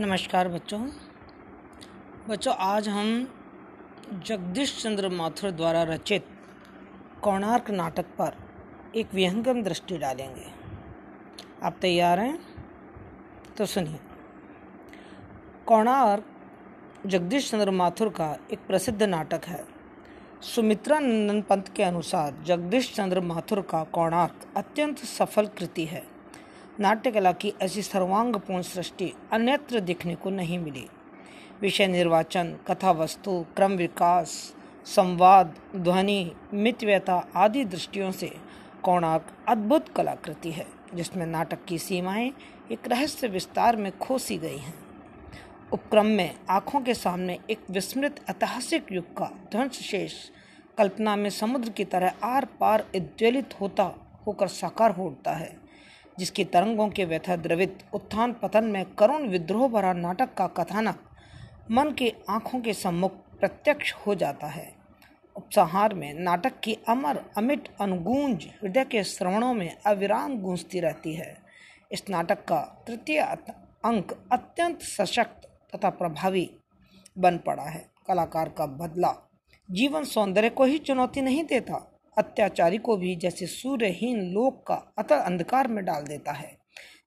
नमस्कार बच्चों। बच्चों, आज हम जगदीश चंद्र माथुर द्वारा रचित कोणार्क नाटक पर एक विहंगम दृष्टि डालेंगे। आप तैयार हैं? तो सुनिए। कोणार्क जगदीश चंद्र माथुर का एक प्रसिद्ध नाटक है। सुमित्रा नंदन पंत के अनुसार जगदीश चंद्र माथुर का कोणार्क अत्यंत सफल कृति है। नाट्य कला की ऐसी सर्वांगपूर्ण सृष्टि अन्यत्र देखने को नहीं मिली। विषय निर्वाचन कथा वस्तु क्रम विकास, संवाद, ध्वनि मितव्यता आदि दृष्टियों से कोणार्क अद्भुत कलाकृति है, जिसमें नाटक की सीमाएँ एक रहस्य विस्तार में खोसी गई हैं। उपक्रम में आँखों के सामने एक विस्मृत ऐतिहासिक युग का ध्वंस शेष कल्पना में समुद्र की तरह आर पार उद्वेलित होता होकर साकार होता है। जिसकी तरंगों के व्यथा द्रवित उत्थान पतन में करुण विद्रोह भरा नाटक का कथानक मन के आँखों के सम्मुख प्रत्यक्ष हो जाता है। उपसंहार में नाटक की अमर, अमिट, अनुगूंज हृदय के श्रवणों में अविराम गूंजती रहती है। इस नाटक का तृतीय अंक अत्यंत सशक्त तथा प्रभावी बन पड़ा है। कलाकार का बदला जीवन सौंदर्य को ही चुनौती नहीं देता। अत्याचारी को भी जैसे सूर्यहीन लोक का अतल अंधकार में डाल देता है।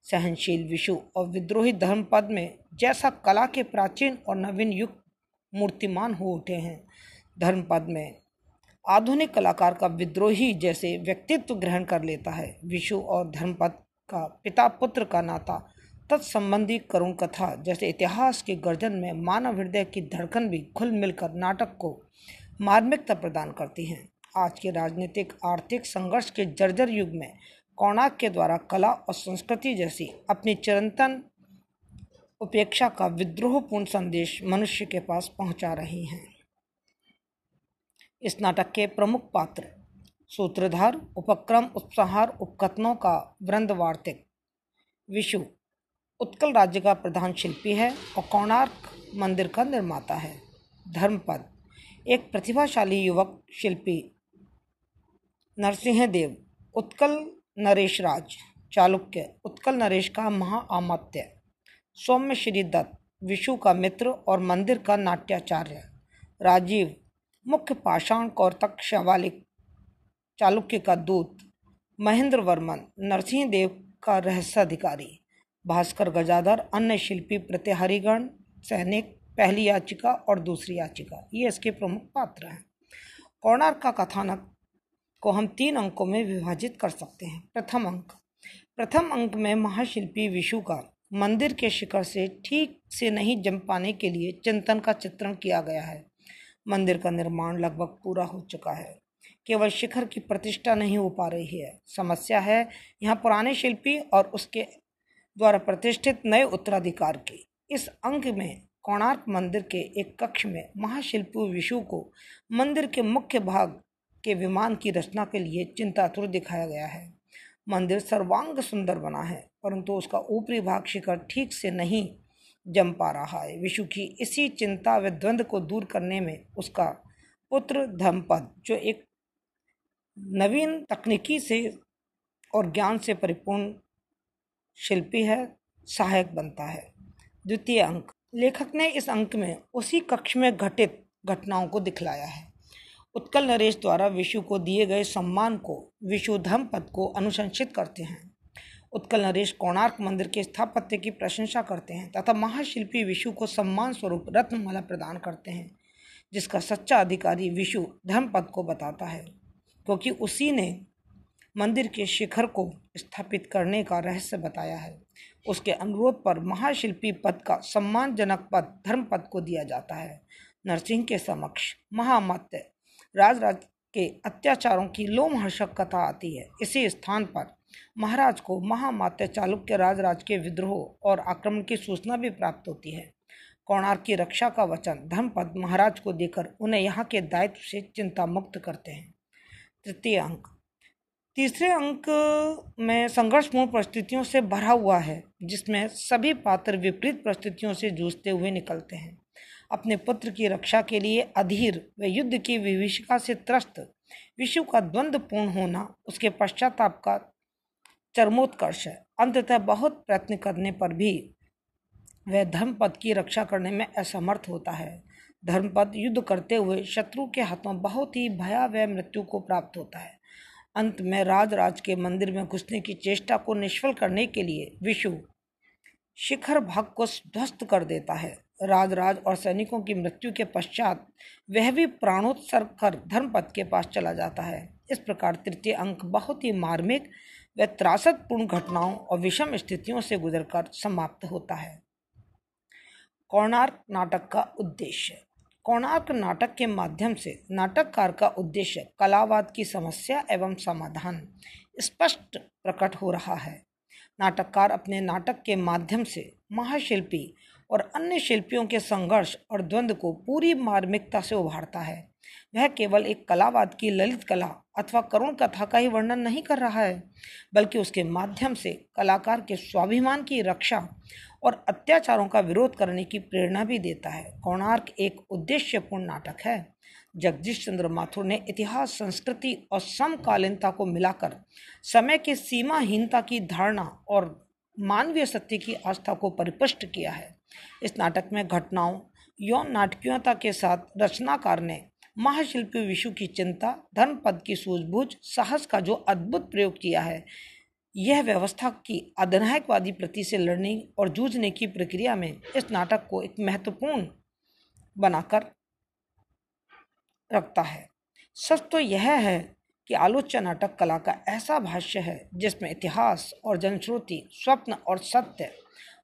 सहनशील विषु और विद्रोही धर्म पद में जैसा कला के प्राचीन और नवीन युग मूर्तिमान हो उठे हैं। धर्म पद में आधुनिक कलाकार का विद्रोही जैसे व्यक्तित्व ग्रहण कर लेता है। विषु और धर्मपद का पिता पुत्र का नाता तत्संबंधी करुण कथा जैसे इतिहास के गर्जन में मानव हृदय की धड़कन भी खुल मिलकर नाटक को मार्मिकता प्रदान करती हैं। आज के राजनीतिक, आर्थिक संघर्ष के जर्जर युग में कोणार्क के द्वारा कला और संस्कृति जैसी अपनी चिरंतन उपेक्षा का विद्रोहपूर्ण संदेश मनुष्य के पास पहुँचा रही हैं। इस नाटक के प्रमुख पात्र, सूत्रधार, उपक्रम, उपसंहार, उपकथनों का वृंद वार्तिक विशु, उत्कल राज्य का प्रधान शिल्पी है और कोणार्क मंदिर का निर्माता है। धर्मपद, एक प्रतिभाशाली युवक, शिल्पी नरसिंह देव, उत्कल नरेश राज, चालुक्य, उत्कल नरेश का महाआमत्य। सौम्य श्री दत्त, विशु का मित्र और मंदिर का नाट्याचार्य। राजीव, मुख्य पाषाण कौरतक शवालिक, चालुक्य का दूत। महेंद्र वर्मन, नरसिंह देव का रहस्याधिकारी भास्कर गजाधर, अन्य शिल्पी प्रतिहरिगण सैनिक, पहली याचिका और दूसरी याचिका। ये इसके प्रमुख पात्र हैं। कोणार्क का कथानक को हम तीन अंकों में विभाजित कर सकते हैं। प्रथम अंक। प्रथम अंक में महाशिल्पी विशु का मंदिर के शिखर से ठीक से नहीं जम पाने के लिए चिंतन का चित्रण किया गया है। मंदिर का निर्माण लगभग पूरा हो चुका है। केवल शिखर की प्रतिष्ठा नहीं हो पा रही है। समस्या है यहाँ पुराने शिल्पी और उसके द्वारा प्रतिष्ठित नए उत्तराधिकार की। इस अंक में कोणार्क मंदिर के एक कक्ष में महाशिल्पी विशु को मंदिर के मुख्य भाग के विमान की रचना के लिए चिंतातुर दिखाया गया है। मंदिर सर्वांग सुंदर बना है, परंतु उसका ऊपरी भाग शिखर ठीक से नहीं जम पा रहा है। विशु की इसी चिंता व द्वंद्व को दूर करने में उसका पुत्र धर्मपद, जो एक नवीन तकनीकी से और ज्ञान से परिपूर्ण शिल्पी है, सहायक बनता है। द्वितीय अंक। लेखक ने इस अंक में उसी कक्ष में घटित घटनाओं को दिखलाया है। उत्कल नरेश द्वारा विशु को दिए गए सम्मान को, विशु धर्म पद को अनुशंसित करते हैं। उत्कल नरेश कोणार्क मंदिर के स्थापत्य की प्रशंसा करते हैं तथा महाशिल्पी विशु को सम्मान स्वरूप रत्नमाला प्रदान करते हैं, जिसका सच्चा अधिकारी विशु धर्म पद को बताता है, क्योंकि उसी ने मंदिर के शिखर को स्थापित करने का रहस्य बताया है। उसके अनुरोध पर महाशिल्पी पद का सम्मानजनक पद धर्म पद को दिया जाता है। नरसिंह के समक्ष महामत्य राज राज के अत्याचारों की लोमहर्षक कथा आती है। इसी स्थान पर महाराज को महामात्य चालुक्य राजराज के विद्रोह और आक्रमण की सूचना भी प्राप्त होती है। कोणार्क की रक्षा का वचन धर्मपद महाराज को देकर उन्हें यहाँ के दायित्व से चिंता मुक्त करते हैं। तृतीय अंक। तीसरे अंक में संघर्षपूर्ण परिस्थितियों से भरा हुआ है, जिसमें सभी पात्र विपरीत परिस्थितियों से जूझते हुए निकलते हैं। अपने पुत्र की रक्षा के लिए अधीर व युद्ध की विभीषिका से त्रस्त। विश्व का द्वंद्व पूर्ण होना उसके पश्चाताप का चरमोत्कर्ष है। अंततः बहुत प्रयत्न करने पर भी वह धर्मपद की रक्षा करने में असमर्थ होता है। धर्मपद युद्ध करते हुए शत्रु के हाथों बहुत ही भयावह मृत्यु को प्राप्त होता है। अंत में राज राज के मंदिर में घुसने की चेष्टा को निष्फल करने के लिए विषु शिखर भाग को ध्वस्त कर देता है। राज राज और सैनिकों की मृत्यु के पश्चात वह भी प्राणोत्सर्ग कर धर्मपद के पास चला जाता है। इस प्रकार तृतीय अंक बहुत ही मार्मिक व त्रासदपूर्ण घटनाओं और विषम स्थितियों से गुजरकर समाप्त होता है। कोणार्क नाटक का उद्देश्य। कोणार्क नाटक के माध्यम से नाटककार का उद्देश्य कलावाद की समस्या एवं समाधान स्पष्ट प्रकट हो रहा है। नाटककार अपने नाटक के माध्यम से महाशिल्पी और अन्य शिल्पियों के संघर्ष और द्वंद्व को पूरी मार्मिकता से उभारता है। वह केवल एक कलावाद की ललित कला अथवा करुण कथा का ही वर्णन नहीं कर रहा है, बल्कि उसके माध्यम से कलाकार के स्वाभिमान की रक्षा और अत्याचारों का विरोध करने की प्रेरणा भी देता है। कोणार्क एक उद्देश्यपूर्ण नाटक है। जगदीश चंद्र माथुर ने इतिहास, संस्कृति और समकालीनता को मिलाकर समय की सीमाहीनता की धारणा और मानवीय सत्य की आस्था को परिपुष्ट किया है। इस नाटक में घटनाओं, यौन नाटकीयता के साथ रचनाकार ने महाशिल्पी विशु की चिंता, धर्म पद की सूझबूझ, साहस का जो अद्भुत प्रयोग किया है, यह व्यवस्था की अधिनायकवादी प्रति से लड़ने और जूझने की प्रक्रिया में इस नाटक को एक महत्वपूर्ण बनाकर रखता है। सच तो यह है कि आलोच्य नाटक कला का ऐसा भाष्य है जिसमें इतिहास और जनश्रुति, स्वप्न और सत्य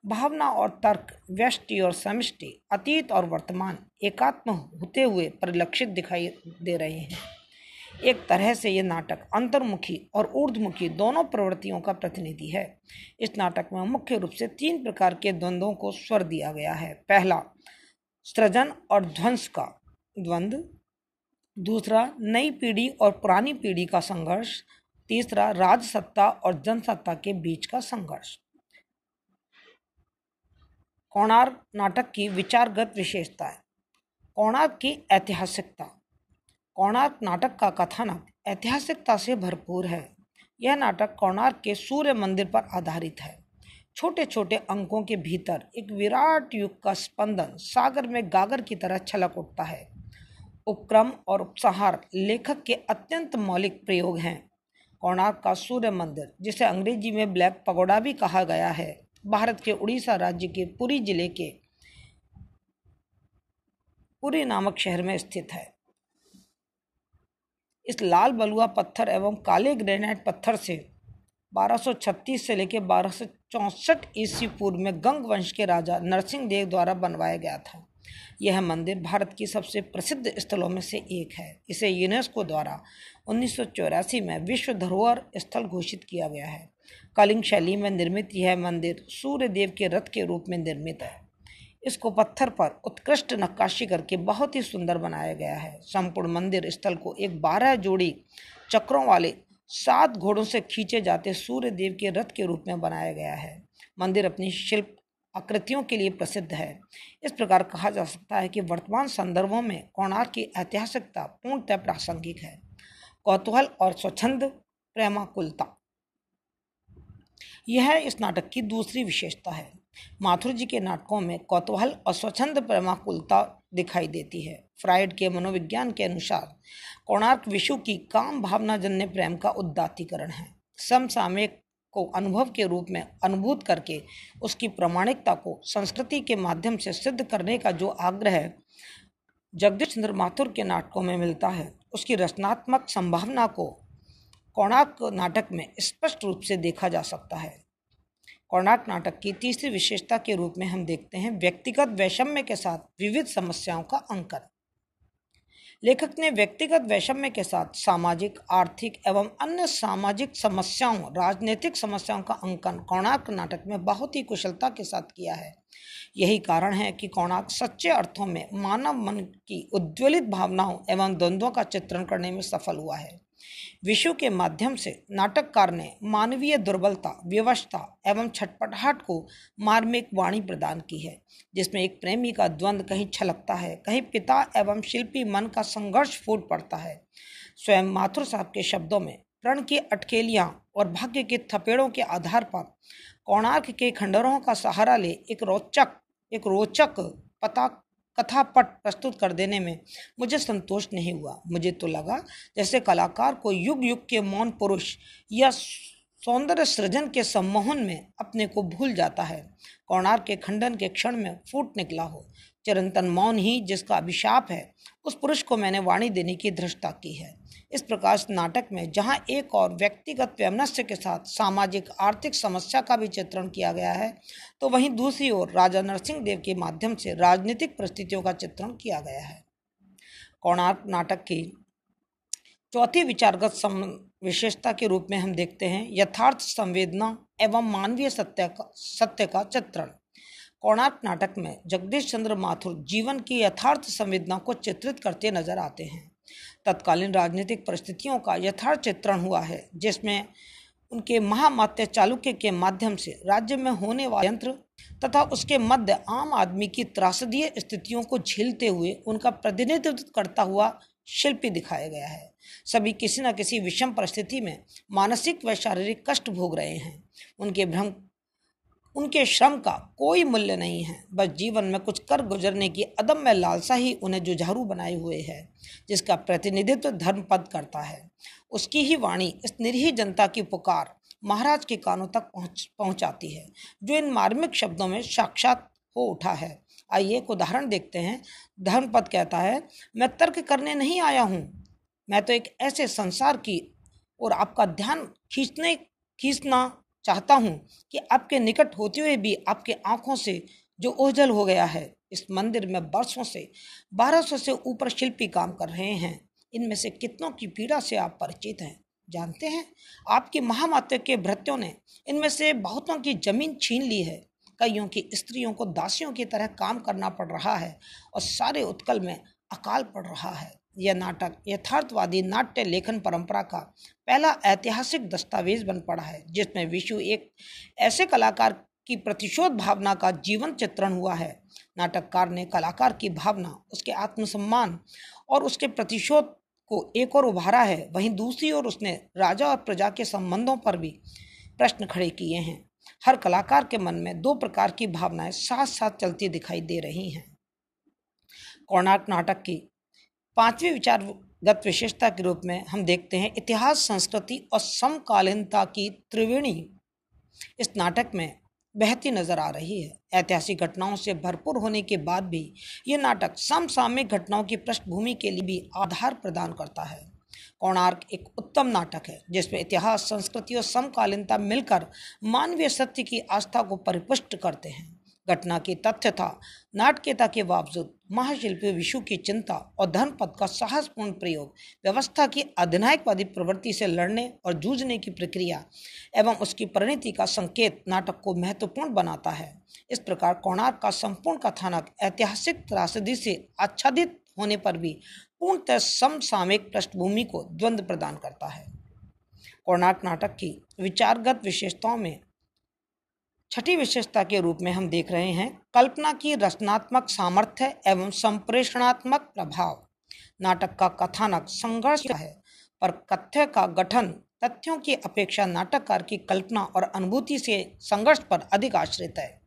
भावना और तर्क, व्यष्टि और समष्टि, अतीत और वर्तमान, एकात्म होते हुए परिलक्षित दिखाई दे रहे हैं। एक तरह से ये नाटक अंतर्मुखी और ऊर्धमुखी दोनों प्रवृत्तियों का प्रतिनिधि है। इस नाटक में मुख्य रूप से तीन प्रकार के द्वंद्वों को स्वर दिया गया है। पहला, सृजन और ध्वंस का द्वंद्व दूसरा, नई पीढ़ी और पुरानी पीढ़ी का संघर्ष। तीसरा, राजसत्ता और जनसत्ता के बीच का संघर्ष। कोणार्क नाटक की विचारगत विशेषता है। कोणार्क की ऐतिहासिकता। कोणार्क नाटक का कथानक ऐतिहासिकता से भरपूर है। यह नाटक कोणार्क के सूर्य मंदिर पर आधारित है। छोटे छोटे अंकों के भीतर एक विराट युग का स्पंदन सागर में गागर की तरह छलक उठता है। उपक्रम और उपसंहार लेखक के अत्यंत मौलिक प्रयोग हैं। कोणार्क का सूर्य मंदिर, जिसे अंग्रेज़ी में ब्लैक पगोडा भी कहा गया है भारत के उड़ीसा राज्य के पुरी ज़िले के पुरी नामक शहर में स्थित है। इस लाल बलुआ पत्थर एवं काले ग्रेनाइट पत्थर से 1236 से लेकर बारह ईस्वी पूर्व में गंग वंश के राजा नरसिंह देव द्वारा बनवाया गया था। यह मंदिर भारत की सबसे प्रसिद्ध स्थलों में से एक है। इसे यूनेस्को द्वारा उन्नीस सौ चौरासी में विश्व धरोहर स्थल घोषित किया गया है। कलिंग शैली में निर्मित यह मंदिर सूर्य देव के रथ के रूप में निर्मित है। इसको पत्थर पर उत्कृष्ट नक्काशी करके बहुत ही सुंदर बनाया गया है। संपूर्ण मंदिर स्थल को एक बारह जोड़ी चक्रों वाले सात घोड़ों से खींचे जाते सूर्य देव के रथ के रूप में बनाया गया है। मंदिर अपनी शिल्प आकृतियों के लिए प्रसिद्ध है। इस प्रकार कहा जा सकता है कि वर्तमान संदर्भों में कोणार्क की ऐतिहासिकता पूर्णतः प्रासंगिक है। कौतूहल और स्वच्छंद प्रेमाकुलता। यह इस नाटक की दूसरी विशेषता है। माथुर जी के नाटकों में कौतूहल और स्वच्छंद प्रेमाकुलता दिखाई देती है। फ्राइड के मनोविज्ञान के अनुसार कोणार्क विश्व की काम भावना जन्य प्रेम का उदातीकरण है। समसामयिक को अनुभव के रूप में अनुभूत करके उसकी प्रमाणिकता को संस्कृति के माध्यम से सिद्ध करने का जो आग्रह जगदीश चंद्र माथुर के नाटकों में मिलता है, उसकी रचनात्मक संभावना को कोणार्क नाटक में स्पष्ट रूप से देखा जा सकता है। कोणार्क नाटक की तीसरी विशेषता के रूप में हम देखते हैं व्यक्तिगत वैषम्य के साथ विविध समस्याओं का अंकन। लेखक ने व्यक्तिगत वैषम्य के साथ सामाजिक, आर्थिक एवं अन्य सामाजिक समस्याओं, राजनीतिक समस्याओं का अंकन कोणार्क नाटक में बहुत ही कुशलता के साथ किया है। यही कारण है कि कोणार्क सच्चे अर्थों में मानव मन की उज्ज्वलित भावनाओं एवं द्वंद्वों का चित्रण करने में सफल हुआ है। विषु के माध्यम से नाटककार ने मानवीय दुर्बलता, व्यवस्था एवं छटपटाहट को मार्मिक वाणी प्रदान की है, जिसमें एक प्रेमी का द्वंद्व कहीं छलकता है, कहीं पिता एवं शिल्पी मन का संघर्ष फूट पड़ता है। स्वयं माथुर साहब के शब्दों में प्रण की अटकेलियाँ और भाग्य के थपेड़ों के आधार पर कोणार्क के खंडरों का सहारा ले एक रोचक एक रोचक पता कथापट प्रस्तुत कर देने में मुझे संतोष नहीं हुआ। मुझे तो लगा जैसे कलाकार को युग युग के मौन पुरुष या सौंदर्य सृजन के सम्मोहन में अपने को भूल जाता है। कौणार के खंडन के क्षण में फूट निकला हो। चिरंतन मौन ही जिसका अभिशाप है, उस पुरुष को मैंने वाणी देने की धृष्टता की है। इस प्रकार नाटक में, जहाँ एक और व्यक्तिगत वैमनस्य के साथ सामाजिक, आर्थिक समस्या का भी चित्रण किया गया है तो वहीं दूसरी ओर राजा नरसिंह देव के माध्यम से राजनीतिक परिस्थितियों का चित्रण किया गया है। कोणार्क नाटक की चौथी विचारगत सम, विशेषता के रूप में हम देखते हैं, यथार्थ संवेदना एवं मानवीय सत्य का सत्य का चित्रण। कोणार्क नाटक में जगदीश चंद्र माथुर जीवन की यथार्थ संवेदना को चित्रित करते नज़र आते हैं। तत्कालीन राजनीतिक परिस्थितियों का यथार्थ चित्रण हुआ है, जिसमें उनके महामात्य चालुक्य के माध्यम से राज्य में होने वाले यंत्र तथा उसके मध्य आम आदमी की त्रासदीय स्थितियों को झेलते हुए उनका प्रतिनिधित्व करता हुआ शिल्पी दिखाया गया है। सभी किसी न किसी विषम परिस्थिति में मानसिक व शारीरिक कष्ट भोग रहे हैं। उनके भ्रम उनके श्रम का कोई मूल्य नहीं है। बस जीवन में कुछ कर गुजरने की अदम में लालसा ही उन्हें जुझारू बनाए हुए है, जिसका प्रतिनिधित्व धर्मपद करता है। उसकी ही वाणी इस निरीह जनता की पुकार महाराज के कानों तक पहुँच, पहुंचाती है, जो इन मार्मिक शब्दों में साक्षात हो उठा है। आइए एक उदाहरण देखते हैं। धर्मपद कहता है, मैं तर्क करने नहीं आया हूँ। मैं तो एक ऐसे संसार की और आपका ध्यान खींचने, खींचना चाहता हूँ कि आपके निकट होते हुए भी आपके आँखों से जो ओझल हो गया है, इस मंदिर में बरसों से बारह सौ से ऊपर शिल्पी काम कर रहे हैं। इनमें से कितनों की पीड़ा से आप परिचित हैं, जानते हैं? आपकी महामात्र के भृत्यों ने इनमें से बहुतों की ज़मीन छीन ली है। कईयों की स्त्रियों को दासियों की तरह काम करना पड़ रहा है और सारे उत्कल में अकाल पड़ रहा है। यह नाटक, यथार्थवादी नाट्य लेखन परंपरा का पहला ऐतिहासिक दस्तावेज़ बन पड़ा है, जिसमें विशु एक ऐसे कलाकार की प्रतिशोध भावना का जीवन चित्रण हुआ है। नाटककार ने कलाकार की भावना, उसके आत्मसम्मान और उसके प्रतिशोध को एक और उभारा है, वहीं दूसरी ओर उसने राजा और प्रजा के संबंधों पर भी प्रश्न खड़े किए हैं। हर कलाकार के मन में दो प्रकार की भावनाएँ साथ साथ चलती दिखाई दे रही हैं। कोणार्क नाटक की पांचवी विचारगत विशेषता के रूप में हम देखते हैं इतिहास, संस्कृति और समकालीनता की त्रिवेणी। इस नाटक में बहती नज़र आ रही है। ऐतिहासिक घटनाओं से भरपूर होने के बाद भी ये नाटक समसामयिक घटनाओं की पृष्ठभूमि के लिए भी आधार प्रदान करता है। कोणार्क एक उत्तम नाटक है, जिसमें इतिहास, संस्कृति और समकालीनता मिलकर मानवीय सत्य की आस्था को परिपुष्ट करते हैं। घटना की तथ्य था। नाटकीयता के बावजूद महाशिल्पी विशु की चिंता और धर्मपद का साहसपूर्ण प्रयोग, व्यवस्था की अधिनायकवादी प्रवृत्ति से लड़ने और जूझने की प्रक्रिया एवं उसकी परिणति का संकेत नाटक को महत्वपूर्ण बनाता है। इस प्रकार कोणार्क का संपूर्ण कथानक ऐतिहासिक त्रासदी से आच्छादित होने पर भी पूर्णतः समसामयिक पृष्ठभूमि को द्वंद्व प्रदान करता है। कोणार्क नाटक की विचारगत विशेषताओं में छठी विशेषता के रूप में हम देख रहे हैं, कल्पना की रचनात्मक सामर्थ्य एवं संप्रेषणात्मक प्रभाव। नाटक का कथानक संघर्ष है, पर कथ्य का गठन, तथ्यों की अपेक्षा नाटककार की कल्पना और अनुभूति से संघर्ष पर अधिक आश्रित है।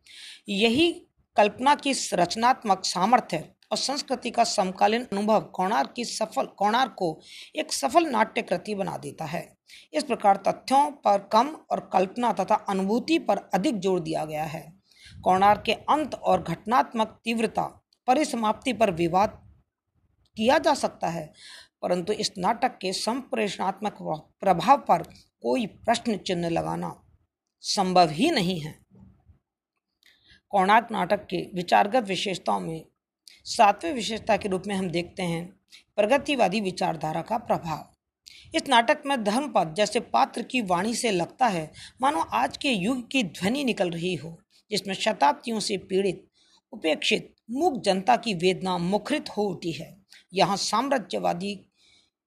यही कल्पना की रचनात्मक सामर्थ्य और संस्कृति का समकालीन अनुभव कोणार्क की सफल, कोणार्क को एक सफल नाट्य कृति बना देता है। इस प्रकार तथ्यों पर कम और कल्पना तथा अनुभूति पर अधिक ज़ोर दिया गया है। कोणार्क के अंत और घटनात्मक तीव्रता परिसमाप्ति पर विवाद किया जा सकता है, परंतु इस नाटक के संप्रेषणात्मक प्रभाव पर कोई प्रश्न चिन्ह लगाना संभव ही नहीं है। कोणार्क नाटक के विचारगत विशेषताओं में सातवें विशेषता के रूप में हम देखते हैं, प्रगतिवादी विचारधारा का प्रभाव। इस नाटक में धर्मपद जैसे पात्र की वाणी से लगता है, मानो आज के युग की ध्वनि निकल रही हो, जिसमें शताब्दियों से पीड़ित, उपेक्षित, मूक जनता की वेदना मुखरित हो उठी है। यहाँ साम्राज्यवादी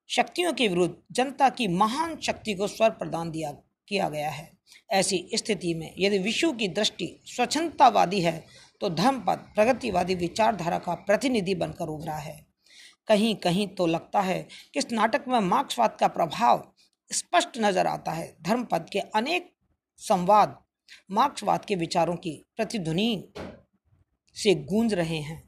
शक्तियों के विरुद्ध जनता की महान शक्ति को स्वर प्रदान दिया, किया गया है। ऐसी स्थिति में यदि विश्व की दृष्टि स्वच्छंदतावादी है तो धर्मपद प्रगतिवादी विचारधारा का प्रतिनिधि बनकर उभरा है। कहीं कहीं तो लगता है कि इस नाटक में मार्क्सवाद का प्रभाव स्पष्ट नज़र आता है। धर्मपद के अनेक संवाद मार्क्सवाद के विचारों की प्रतिध्वनि से गूंज रहे हैं।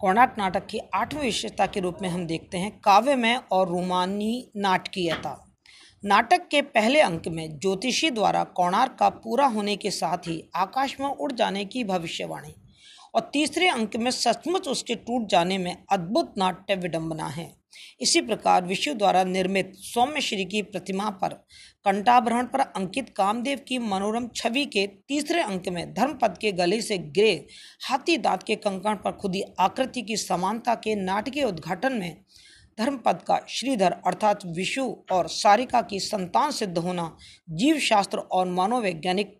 कोणार्क नाटक की आठवीं विशेषता के रूप में हम देखते हैं काव्यमय और रोमानी नाटकीयता। नाटक के पहले अंक में ज्योतिषी द्वारा कोणार्क का पूरा होने के साथ ही आकाश में उड़ जाने की भविष्यवाणी। और तीसरे अंक में सचमुच उसके टूट जाने में अद्भुत नाट्य विडंबना है। इसी प्रकार विष्णु द्वारा निर्मित सौम्य श्री की प्रतिमा पर कंटाभरण पर अंकित कामदेव की मनोरम छवि के तीसरे अंक में धर्मपद के गले से गिरे हाथी दांत के कंकण पर खुदी आकृति की समानता के नाटकीय उद्घाटन में धर्मपद का श्रीधर अर्थात विशु और सारिका की संतान सिद्ध होना जीवशास्त्र और मनोवैज्ञानिक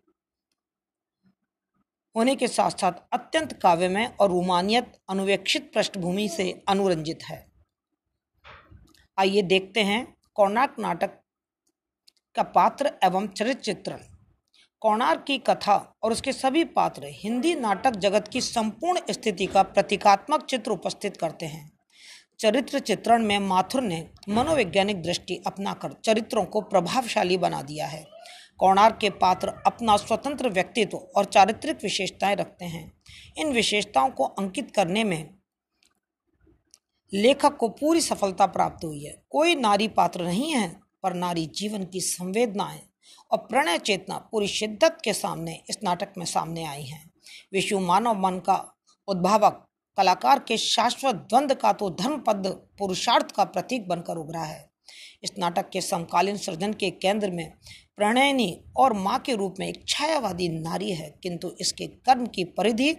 होने के साथ साथ अत्यंत काव्यमय और रोमानियत अनुवेक्षित पृष्ठभूमि से अनुरंजित है। आइए देखते हैं कोणार्क नाटक का पात्र एवं चरित्र चित्रण कोणार्क की कथा और उसके सभी पात्र हिंदी नाटक जगत की संपूर्ण स्थिति का प्रतीकात्मक चित्र उपस्थित करते हैं। चरित्र चित्रण में माथुर ने मनोवैज्ञानिक दृष्टि अपनाकर चरित्रों को प्रभावशाली बना दिया है। कोणार्क के पात्र अपना स्वतंत्र व्यक्तित्व और चारित्रिक विशेषताएँ रखते हैं। इन विशेषताओं को अंकित करने में लेखक को पूरी सफलता प्राप्त हुई है। कोई नारी पात्र नहीं है, पर नारी जीवन की संवेदनाएँ और प्रणय चेतना पूरी शिद्दत के सामने इस नाटक में सामने आई हैं। विश्व मानव मन का उद्भावक कलाकार के शाश्वत द्वंद्व का तो धर्म पद पुरुषार्थ का प्रतीक बनकर उभरा है। इस नाटक के समकालीन सृजन के केंद्र में प्रणयनी और माँ के रूप में एक छायावादी नारी है, किंतु इसके कर्म की परिधि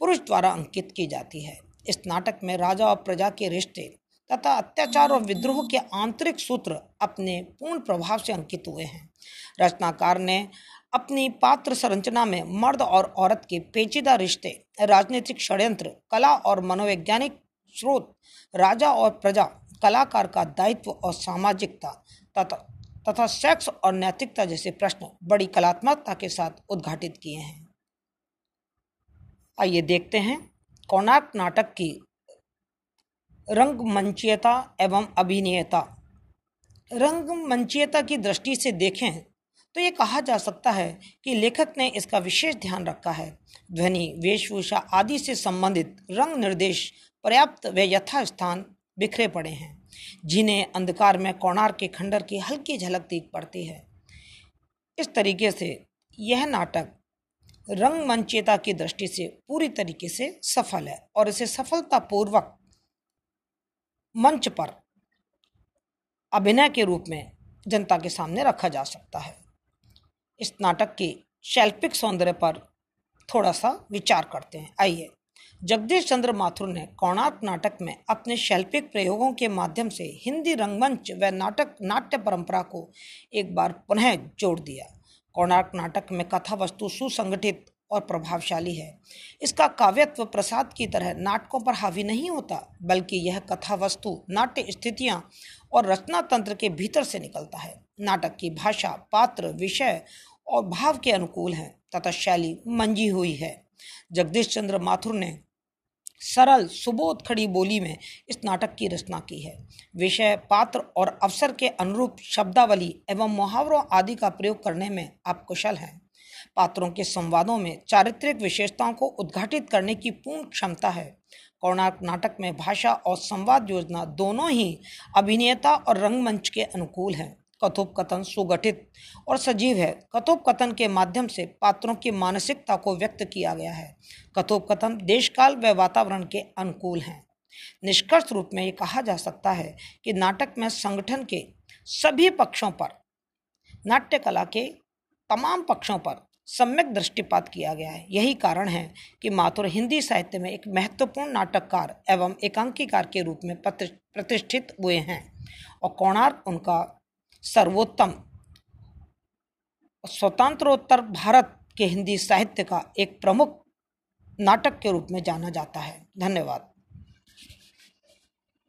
पुरुष द्वारा अंकित की जाती है। इस नाटक में राजा और प्रजा के रिश्ते तथा अत्याचार और विद्रोह के आंतरिक सूत्र अपने पूर्ण प्रभाव से अंकित हुए हैं। रचनाकार ने अपनी पात्र संरचना में मर्द और औरत के पेचीदा रिश्ते, राजनीतिक षड्यंत्र, कला और मनोवैज्ञानिक स्रोत, राजा और प्रजा, कलाकार का दायित्व और सामाजिकता तथा तथा सेक्स और नैतिकता जैसे प्रश्न बड़ी कलात्मकता के साथ उद्घाटित किए हैं। आइए देखते हैं कोणार्क नाटक की रंगमंचीयता एवं अभिनयता। रंगमंचीयता की दृष्टि से देखें तो ये कहा जा सकता है कि लेखक ने इसका विशेष ध्यान रखा है। ध्वनि, वेशभूषा आदि से संबंधित रंग निर्देश पर्याप्त व यथास्थान बिखरे पड़े हैं। जिन्हें अंधकार में कोणार्क के खंडर की हल्की झलक दिख पड़ती है। इस तरीके से यह नाटक रंगमंचेता की दृष्टि से पूरी तरीके से सफल है और इसे सफलतापूर्वक मंच पर अभिनय के रूप में जनता के सामने रखा जा सकता है। इस नाटक के शैल्पिक सौंदर्य पर थोड़ा सा विचार करते हैं। आइए। जगदीश चंद्र माथुर ने कोणार्क नाटक में अपने शैल्पिक प्रयोगों के माध्यम से हिंदी रंगमंच व नाटक, नाट्य परंपरा को एक बार पुनः जोड़ दिया। कोणार्क नाटक में कथा वस्तु सुसंगठित और प्रभावशाली है। इसका काव्यत्व प्रसाद की तरह नाटकों पर हावी नहीं होता, बल्कि यह कथा वस्तु नाट्य स्थितियाँ और रचना तंत्र के भीतर से निकलता है। नाटक की भाषा, पात्र, विषय और भाव के अनुकूल है, तथा शैली मंजी हुई है। जगदीश चंद्र माथुर ने सरल सुबोध खड़ी बोली में इस नाटक की रचना की है। विषय, पात्र और अवसर के अनुरूप शब्दावली एवं मुहावरों आदि का प्रयोग करने में आप कुशल हैं। पात्रों के संवादों में चारित्रिक विशेषताओं को उद्घाटित करने की पूर्ण क्षमता है। कोणार्क नाटक में भाषा और संवाद योजना दोनों ही अभिनेता और रंगमंच के अनुकूल हैं। कथोपकथन सुगठित और सजीव है। कथोपकथन के माध्यम से पात्रों की मानसिकता को व्यक्त किया गया है। कथोपकथन देशकाल व वातावरण के अनुकूल हैं। निष्कर्ष रूप में ये कहा जा सकता है कि नाटक में संगठन के सभी पक्षों पर नाट्य कला के तमाम पक्षों पर सम्यक दृष्टिपात किया गया है। यही कारण है कि माथुर हिंदी साहित्य में एक महत्वपूर्ण नाटककार एवं एकांकीकार के रूप में प्रतिष्ठित हुए हैं और कोणार्क उनका सर्वोत्तम। स्वतंत्रोत्तर भारत के हिंदी साहित्य का एक प्रमुख नाटक के रूप में जाना जाता है। धन्यवाद।